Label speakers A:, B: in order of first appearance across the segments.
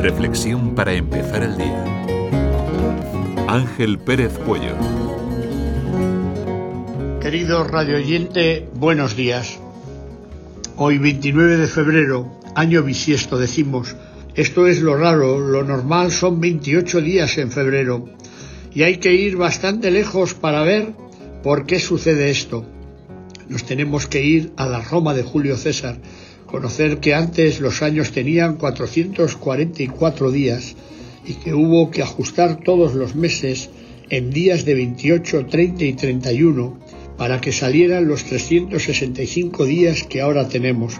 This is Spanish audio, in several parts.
A: Reflexión para empezar el día. Ángel Pérez Puello.
B: Querido radio oyente, buenos días. Hoy 29 de febrero, año bisiesto, decimos, esto es lo raro, lo normal son 28 días en febrero, y hay que ir bastante lejos para ver por qué sucede esto. Nos tenemos que ir a la Roma de Julio César, conocer que antes los años tenían 444 días y que hubo que ajustar todos los meses en días de 28, 30 y 31 para que salieran los 365 días que ahora tenemos.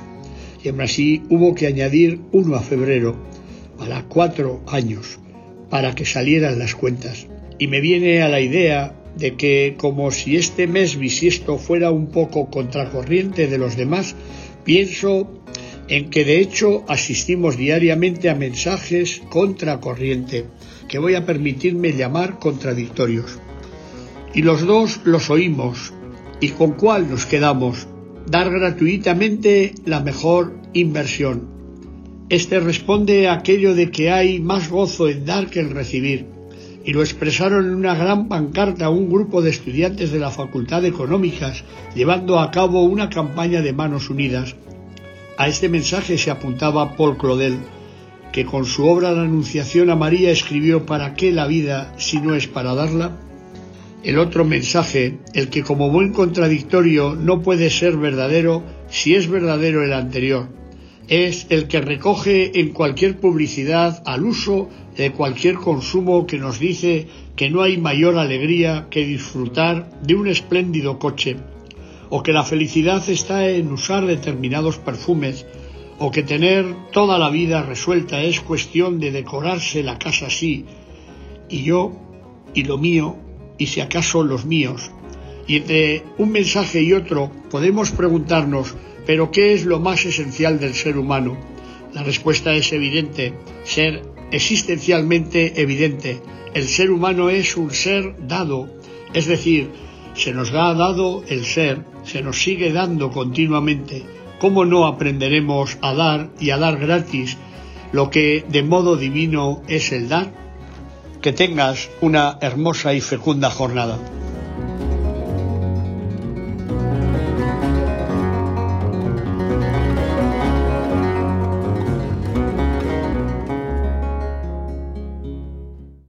B: Y aún así hubo que añadir uno a febrero para cuatro años para que salieran las cuentas. Y me viene a la idea de que como si este mes bisiesto fuera un poco contracorriente de los demás, pienso en que de hecho asistimos diariamente a mensajes contracorriente, que voy a permitirme llamar contradictorios. Y los dos los oímos. ¿Y con cuál nos quedamos? Dar gratuitamente la mejor inversión. Este responde a aquello de que hay más gozo en dar que en recibir, y lo expresaron en una gran pancarta un grupo de estudiantes de la Facultad de Económicas, llevando a cabo una campaña de manos unidas. A este mensaje se apuntaba Paul Claudel, que con su obra La Anunciación a María escribió ¿Para qué la vida si no es para darla? El otro mensaje, el que como buen contradictorio no puede ser verdadero si es verdadero el anterior, es el que recoge en cualquier publicidad al uso de cualquier consumo que nos dice que no hay mayor alegría que disfrutar de un espléndido coche o que la felicidad está en usar determinados perfumes, o que tener toda la vida resuelta es cuestión de decorarse la casa así, y yo, y lo mío, y si acaso los míos. Y entre un mensaje y otro podemos preguntarnos, ¿pero qué es lo más esencial del ser humano? La respuesta es evidente, ser existencialmente evidente. El ser humano es un ser dado, es decir, se nos ha dado el ser, se nos sigue dando continuamente. ¿Cómo no aprenderemos a dar y a dar gratis lo que de modo divino es el dar? Que tengas una hermosa y fecunda jornada.